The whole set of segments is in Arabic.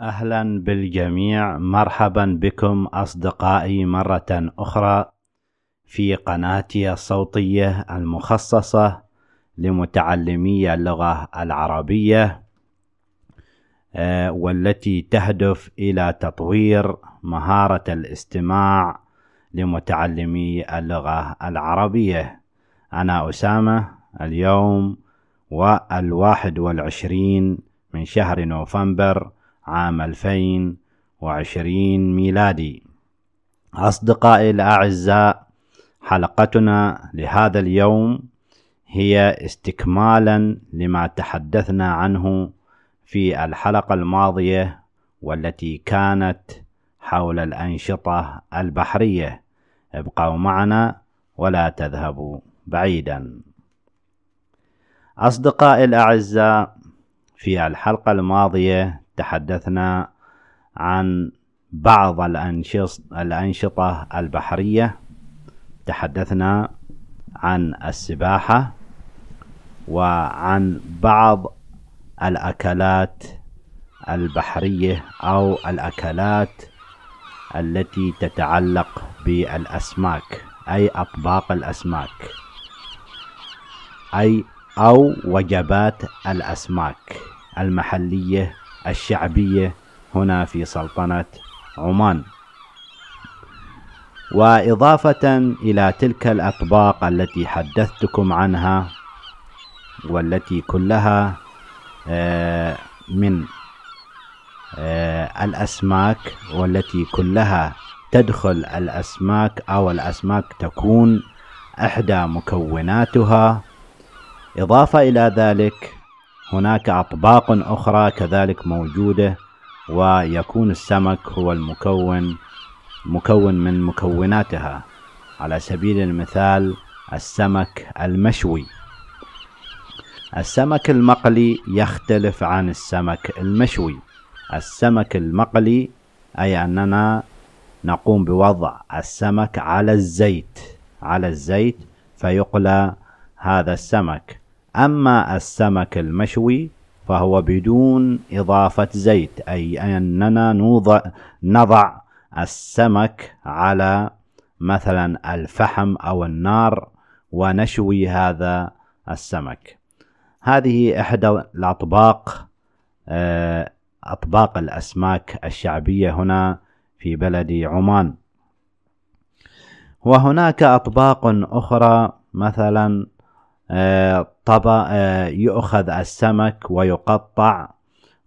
أهلا بالجميع. مرحبا بكم أصدقائي مرة أخرى في قناتي الصوتية المخصصة لمتعلمي اللغة العربية آه، والتي تهدف إلى تطوير مهارة الاستماع لمتعلمي اللغة العربية. أنا أسامة اليوم والواحد والعشرين من شهر نوفمبر عام 2020 ميلادي. أصدقائي الأعزاء حلقتنا لهذا اليوم هي استكمالا لما تحدثنا عنه في الحلقة الماضية والتي كانت حول الأنشطة البحرية. ابقوا معنا ولا تذهبوا بعيدا. أصدقائي الأعزاء في الحلقة الماضية تحدثنا عن بعض الأنشطة البحرية. تحدثنا عن السباحة وعن بعض الأكلات البحرية أو الأكلات التي تتعلق بالأسماك أي أطباق الأسماك أي أو وجبات الأسماك المحلية الشعبية هنا في سلطنة عمان. وإضافة إلى تلك الأطباق التي حدثتكم عنها والتي كلها آه، من آه، الأسماك والتي كلها تدخل الأسماك أو الأسماك تكون إحدى مكوناتها إضافة إلى ذلك هناك أطباق أخرى كذلك موجودة ويكون السمك هو المكون مكون من مكوناتها. على سبيل المثال السمك المشوي. السمك المقلي يختلف عن السمك المشوي. السمك المقلي أي أننا نقوم بوضع السمك على الزيت على الزيت فيقلى هذا السمك. أما السمك المشوي فهو بدون إضافة زيت أي أننا نوضع نضع السمك على مثلا الفحم أو النار ونشوي هذا السمك. هذه إحدى الأطباق آه، أطباق الأسماك الشعبية هنا في بلد عمان. وهناك أطباق أخرى مثلا طبق آه، يؤخذ السمك ويقطع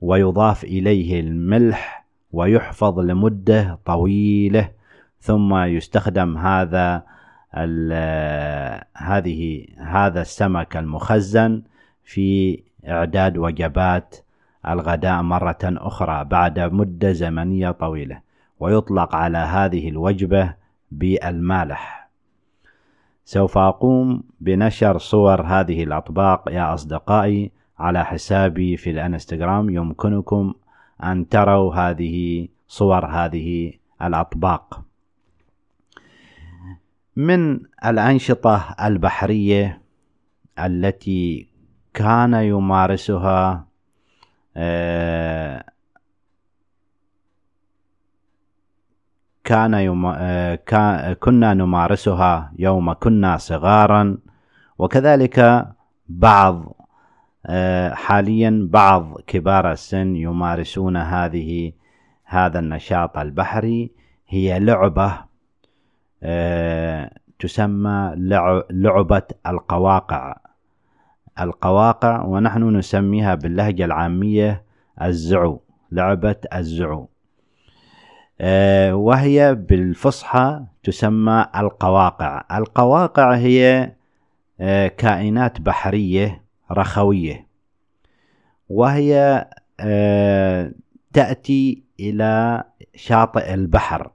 ويضاف إليه الملح ويحفظ لمدة طويلة ثم يستخدم هذا آه، هذه هذا السمك المخزن في إعداد وجبات الغداء مرة أخرى بعد مدة زمنية طويلة ويطلق على هذه الوجبة بالمالح سوف أقوم بنشر صور هذه الأطباق يا أصدقائي على حسابي في الانستغرام. يمكنكم أن تروا هذه صور هذه الأطباق. من الأنشطة البحرية التي كان يمارسها كان يم... آه، كنا نمارسها يوم كنا صغارا. وكذلك بعض آه، حاليا بعض كبار السن يمارسون هذه هذا النشاط البحري. هي لعبة آه، تسمى لعبة القواقع. القواقع ونحن نسميها باللهجة العامية الزعو لعبة الزعو. وهي بالفصحى تسمى القواقع. القواقع هي آه، كائنات بحرية رخوية. وهي آه، تأتي إلى شاطئ البحر.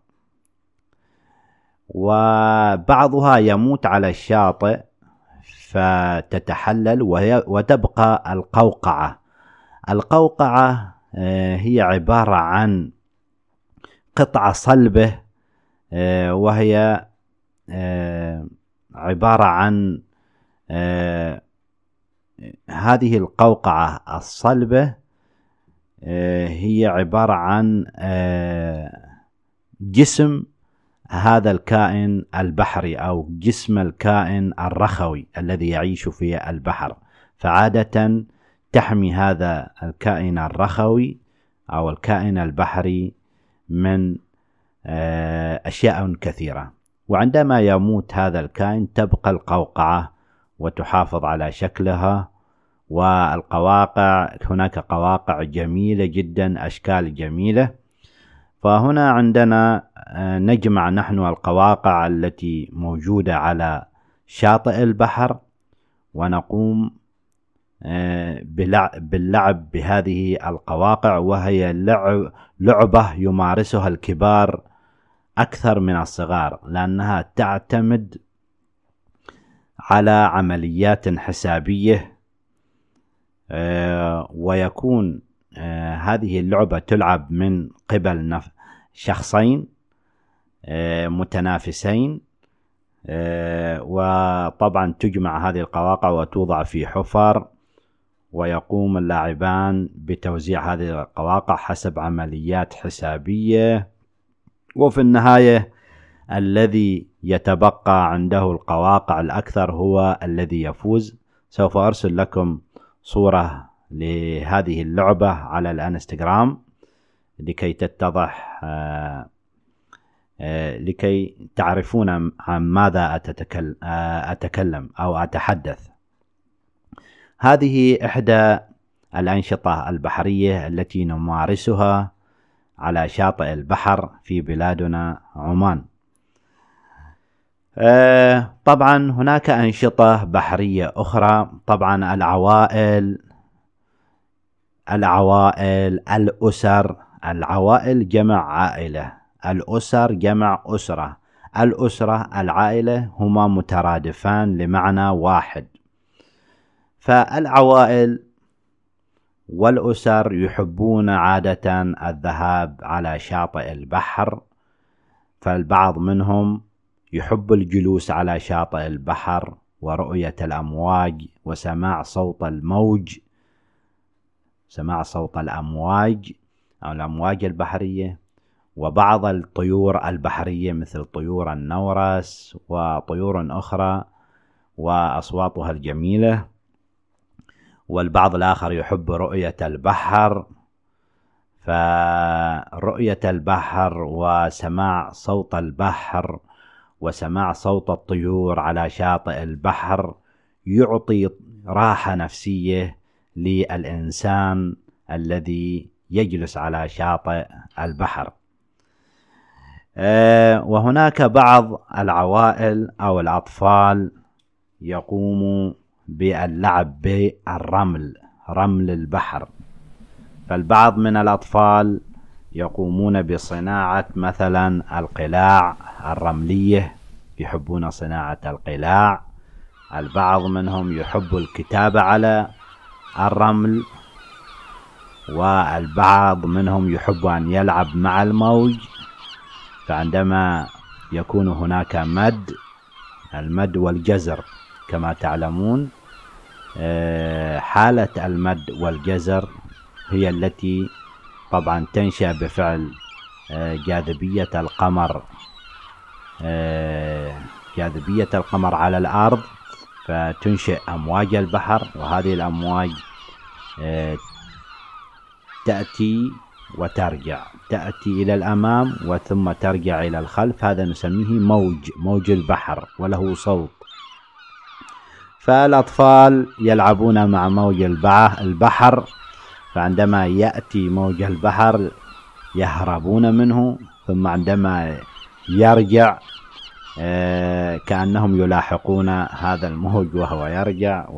وبعضها يموت على الشاطئ فتتحلل وتبقى القوقعة. القوقعة هي عبارة عن قطعة صلبة آه، وهي آه، عبارة عن آه، هذه القوقعة الصلبة هي عبارة عن جسم هذا الكائن البحري أو جسم الكائن الرخوي الذي يعيش في البحر. فعادة تحمي هذا الكائن الرخوي أو الكائن البحري من آه، أشياء كثيرة. وعندما يموت هذا الكائن تبقى القوقعة وتحافظ على شكلها والقواقع هناك قواقع جميلة جدا أشكال جميلة. فهنا عندنا آه، نجمع نحن القواقع التي موجودة على شاطئ البحر ونقوم باللعب بهذه القواقع وهي لعبة يمارسها الكبار أكثر من الصغار لأنها تعتمد على عمليات حسابية. آه، ويكون هذه اللعبة تلعب من قبل شخصين آه، متنافسين آه، وطبعا تجمع هذه القواقع وتوضع في حفر. ويقوم اللاعبان بتوزيع هذه القواقع حسب عمليات حسابية. وفي النهاية الذي يتبقى عنده القواقع الأكثر هو الذي يفوز. سوف أرسل لكم صورة لهذه اللعبة على الانستغرام لكي تتضح آه آه، لكي تعرفون عن ماذا آه، أتكلم أو أتحدث. هذه إحدى الأنشطة البحرية التي نمارسها على شاطئ البحر في بلادنا عمان. آه، طبعا هناك أنشطة بحرية أخرى. طبعا العوائل العوائل الأسر العوائل جمع عائلة الأسر جمع أسرة الأسرة العائلة هما مترادفان لمعنى واحد. فالعوائل والأسر يحبون عادة الذهاب على شاطئ البحر فالبعض منهم يحب الجلوس على شاطئ البحر ورؤية الأمواج وسماع صوت الموج سماع صوت الأمواج أو الأمواج البحرية وبعض الطيور البحرية مثل طيور النورس وطيور أخرى وأصواتها الجميلة. والبعض الآخر يحب رؤية البحر. فرؤية البحر وسماع صوت البحر وسماع صوت الطيور على شاطئ البحر يعطي راحة نفسية للإنسان الذي يجلس على شاطئ البحر. آه، وهناك بعض العوائل أو الأطفال يقوموا باللعب بالرمل رمل البحر. فالبعض من الأطفال يقومون بصناعة مثلا القلاع الرملية يحبون صناعة القلاع. البعض منهم يحب الكتابة على الرمل والبعض منهم يحب أن يلعب مع الموج. فعندما يكون هناك مد المد والجزر. كما تعلمون آه، حالة المد والجزر هي التي طبعا تنشأ بفعل آه، جاذبية القمر آه، جاذبية القمر على الأرض فتنشئ أمواج البحر وهذه الأمواج تأتي وترجع تأتي إلى الأمام وثم ترجع إلى الخلف هذا نسميه موج موج البحر وله صوت. فالأطفال يلعبون مع موج البحر فعندما يأتي موج البحر يهربون منه ثم عندما يرجع آه، كأنهم يلاحقون هذا الموج وهو يرجع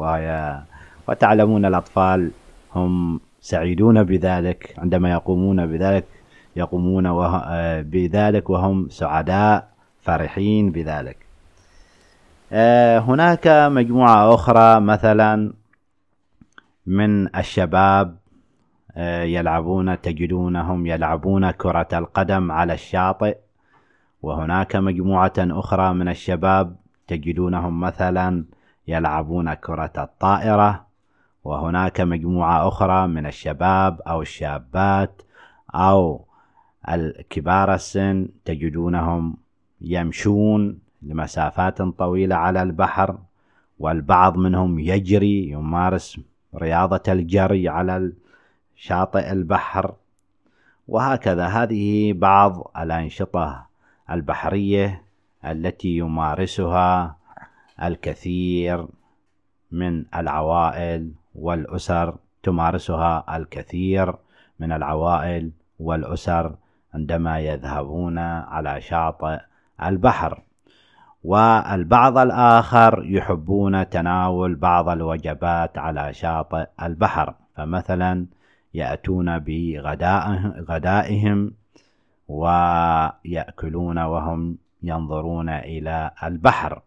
وتعلمون الأطفال هم سعيدون بذلك عندما يقومون بذلك يقومون آه، بذلك وهم سعداء فرحين بذلك. هناك مجموعة أخرى مثلا من الشباب آه، يلعبون تجدونهم يلعبون كرة القدم على الشاطئ. وهناك مجموعة أخرى من الشباب تجدونهم مثلا يلعبون كرة الطائرة. وهناك مجموعة أخرى من الشباب أو الشابات أو الكبار السن تجدونهم يمشون لمسافات طويلة على البحر والبعض منهم يجري يمارس رياضة الجري على شاطئ البحر. وهكذا هذه بعض الأنشطة البحرية التي يمارسها الكثير من العوائل والأسر. تمارسها الكثير من العوائل والأسر عندما يذهبون على شاطئ البحر. والبعض الآخر يحبون تناول بعض الوجبات على شاطئ البحر. فمثلا يأتون بغدائهم ويأكلون وهم ينظرون إلى البحر.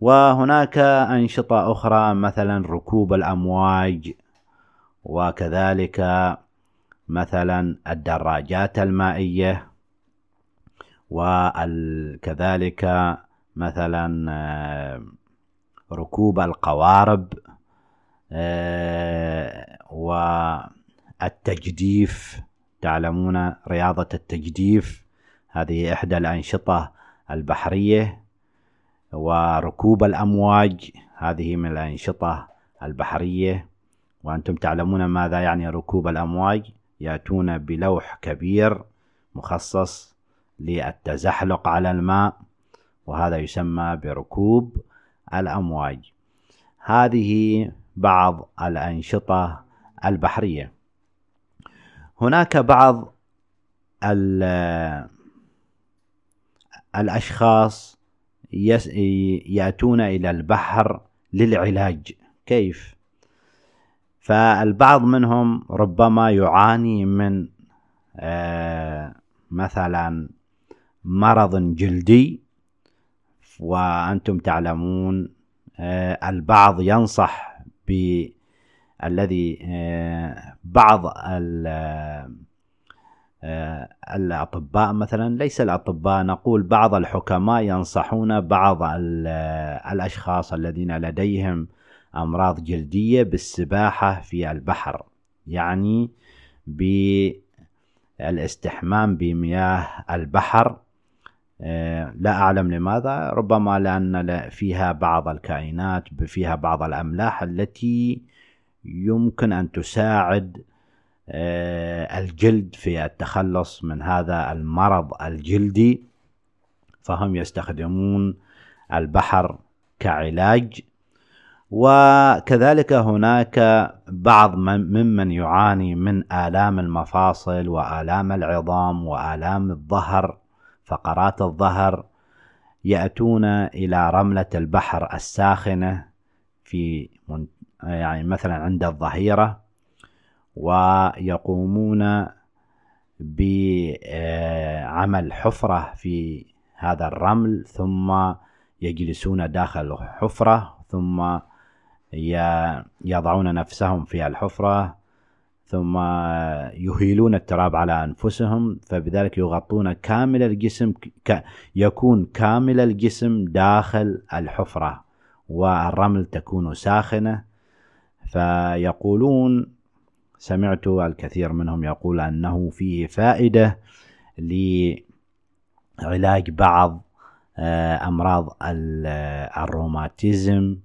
وهناك أنشطة أخرى مثلا ركوب الأمواج وكذلك مثلا الدراجات المائية وكذلك مثلا آه، ركوب القوارب آه، والتجديف. تعلمون رياضة التجديف هذه إحدى الأنشطة البحرية. وركوب الأمواج هذه من الأنشطة البحرية. وأنتم تعلمون ماذا يعني ركوب الأمواج؟ يأتون بلوح كبير مخصص للتزحلق على الماء وهذا يسمى بركوب الأمواج. هذه بعض الأنشطة البحرية. هناك بعض الأشخاص يأتون إلى البحر للعلاج. كيف؟ فالبعض منهم ربما يعاني من آه، مثلا مرض جلدي وأنتم تعلمون آه، البعض ينصح بالذي آه، بعض الأطباء مثلا ليس الأطباء نقول بعض الحكماء ينصحون بعض الأشخاص الذين لديهم أمراض جلدية بالسباحة في البحر يعني بالإستحمام بمياه البحر. آه، لا أعلم لماذا ربما لأن فيها بعض الكائنات فيها بعض الأملاح التي يمكن أن تساعد آه، الجلد في التخلص من هذا المرض الجلدي. فهم يستخدمون البحر كعلاج. وكذلك هناك بعض ممن يعاني من آلام المفاصل وآلام العظام وآلام الظهر. فقرات الظهر يأتون إلى رملة البحر الساخنة في يعني مثلا عند الظهيرة ويقومون بعمل حفرة في هذا الرمل ثم يجلسون داخل حفرة ثم يضعون نفسهم في الحفرة ثم يهيلون التراب على أنفسهم فبذلك يغطون كامل الجسم يكون كامل الجسم داخل الحفرة والرمل تكون ساخنة. فيقولون سمعت الكثير منهم يقول أنه فيه فائدة لعلاج بعض آه، أمراض الروماتيزم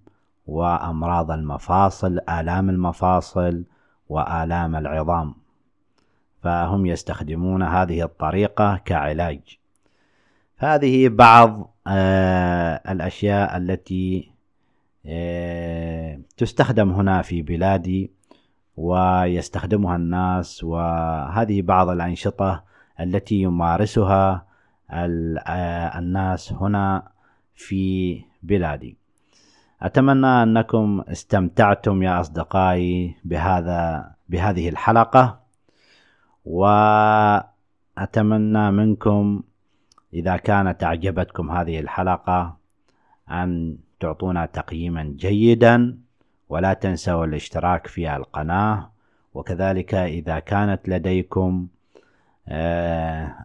وأمراض المفاصل آلام المفاصل وآلام العظام. فهم يستخدمون هذه الطريقة كعلاج. هذه بعض آه الأشياء التي آه تستخدم هنا في بلادي ويستخدمها الناس وهذه بعض الأنشطة التي يمارسها آه، الناس هنا في بلادي. أتمنى أنكم استمتعتم يا أصدقائي بهذا بهذه الحلقة وأتمنى منكم إذا كانت أعجبتكم هذه الحلقة أن تعطونا تقييما جيدا ولا تنسوا الاشتراك في القناة وكذلك إذا كانت لديكم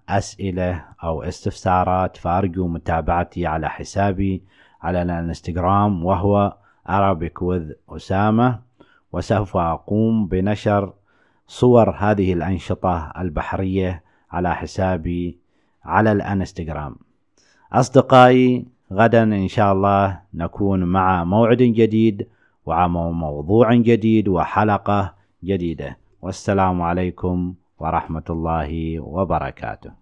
أسئلة أو استفسارات فأرجو متابعتي على حسابي على الانستغرام وهو Arabic with أسامة. وسوف أقوم بنشر صور هذه الأنشطة البحرية على حسابي على الانستغرام. أصدقائي غدا إن شاء الله نكون مع موعد جديد وموضوع جديد وحلقة جديدة. والسلام عليكم ورحمة الله وبركاته.